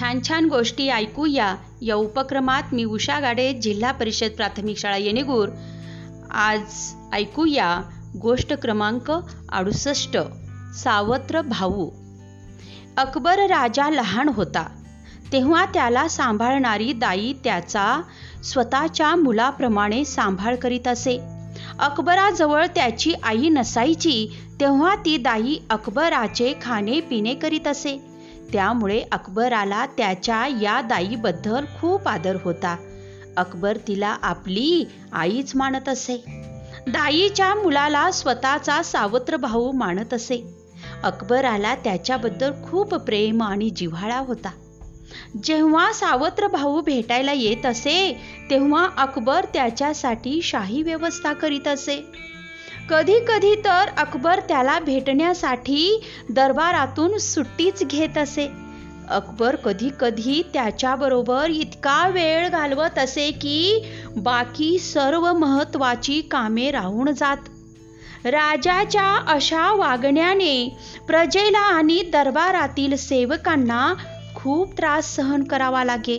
छान छान गोष्टी ऐकूया. या उपक्रमात मी उषा गाडे जिल्हा परिषद प्राथमिक शाळा येणेगूर. आज ऐकूया गोष्ट क्रमांक अडुसष्ट सावत्र भाऊ. अकबर राजा लहान होता. तेव्हा त्याला सांभाळणारी दाई त्याचा स्वतःच्या मुलाप्रमाणे सांभाळ करीत असे. अकबराजवळ त्याची आई नसायची तेव्हा ती दाई अकबराचे खाणे पिणे करीत असे. त्यामुळे अकबराला त्याच्या या दाईबद्दल खूप आदर होता. अकबर तिला आपली आईच मानत असे. दाईच्या मुलाला स्वतःचा सावत्र भाऊ मानत असे. अकबराला त्याच्याबद्दल खूप प्रेम आणि जिव्हाळा होता. जेव्हा सावत्र भाऊ भेटायला येत असे तेव्हा अकबर त्याच्यासाठी शाही व्यवस्था करीत असे. कधी कधी तर अकबर त्याला भेटण्यासाठी दरबारातून सुट्टीच घेत असे. अकबर कधी कधी त्याच्याबरोबर इतका वेळ घालवत असे की बाकी सर्व महत्वाची कामे राहून जात. राजाच्या अशा वागण्याने प्रजेला आणि दरबारातील सेवकांना खूप त्रास सहन करावा लागे.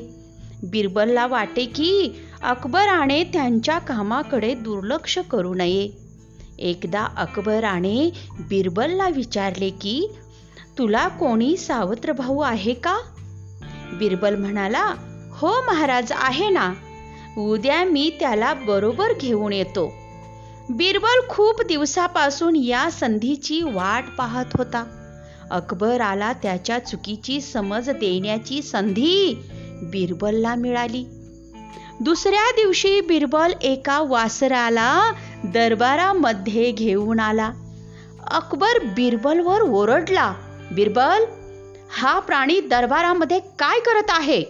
बिरबलला वाटे की अकबराने त्यांच्या कामाकडे दुर्लक्ष करू नये. एकदा अकबराने बिरबलला विचारले की तुला कोणी सावत्र भाऊ आहे का? बिरबल म्हणाला हो महाराज आहे ना. उद्या मी त्याला बरोबर घेऊन येतो. बिरबल खूप दिवसापासून या संधीची वाट पाहत होता. अकबराला त्याच्या चुकीची समज देण्याची संधी बिरबलला मिळाली. दुसऱ्या दिवशी बिरबल एका वासराला दरबारामध्ये घेऊन आला. अकबर बिरबलवर ओरडला बिरबल हा प्राणी दरबारामध्ये काय करत आहे?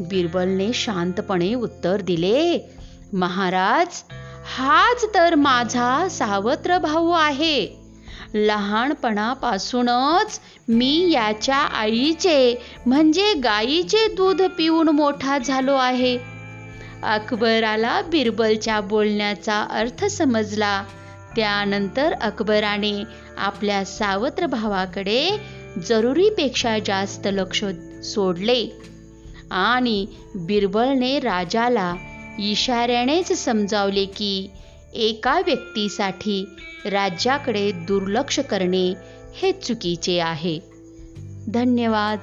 बिरबलने शांतपणे उत्तर दिले महाराज हाच तर माझा सावत्र भाऊ आहे. लहानपणापासूनच मी याच्या आईचे म्हणजे गाईचे दूध पिऊन मोठा झालो आहे. अकबराला बिरबलच्या बोलण्याचा अर्थ समजला. त्यानंतर अकबराने आपल्या सावत्र भावाकडे जरुरीपेक्षा जास्त लक्ष सोडले आणि बिरबलने राजाला इशाऱ्यानेच समजावले की एका व्यक्तीसाठी राज्याकडे दुर्लक्ष करणे हे चुकीचे आहे. धन्यवाद.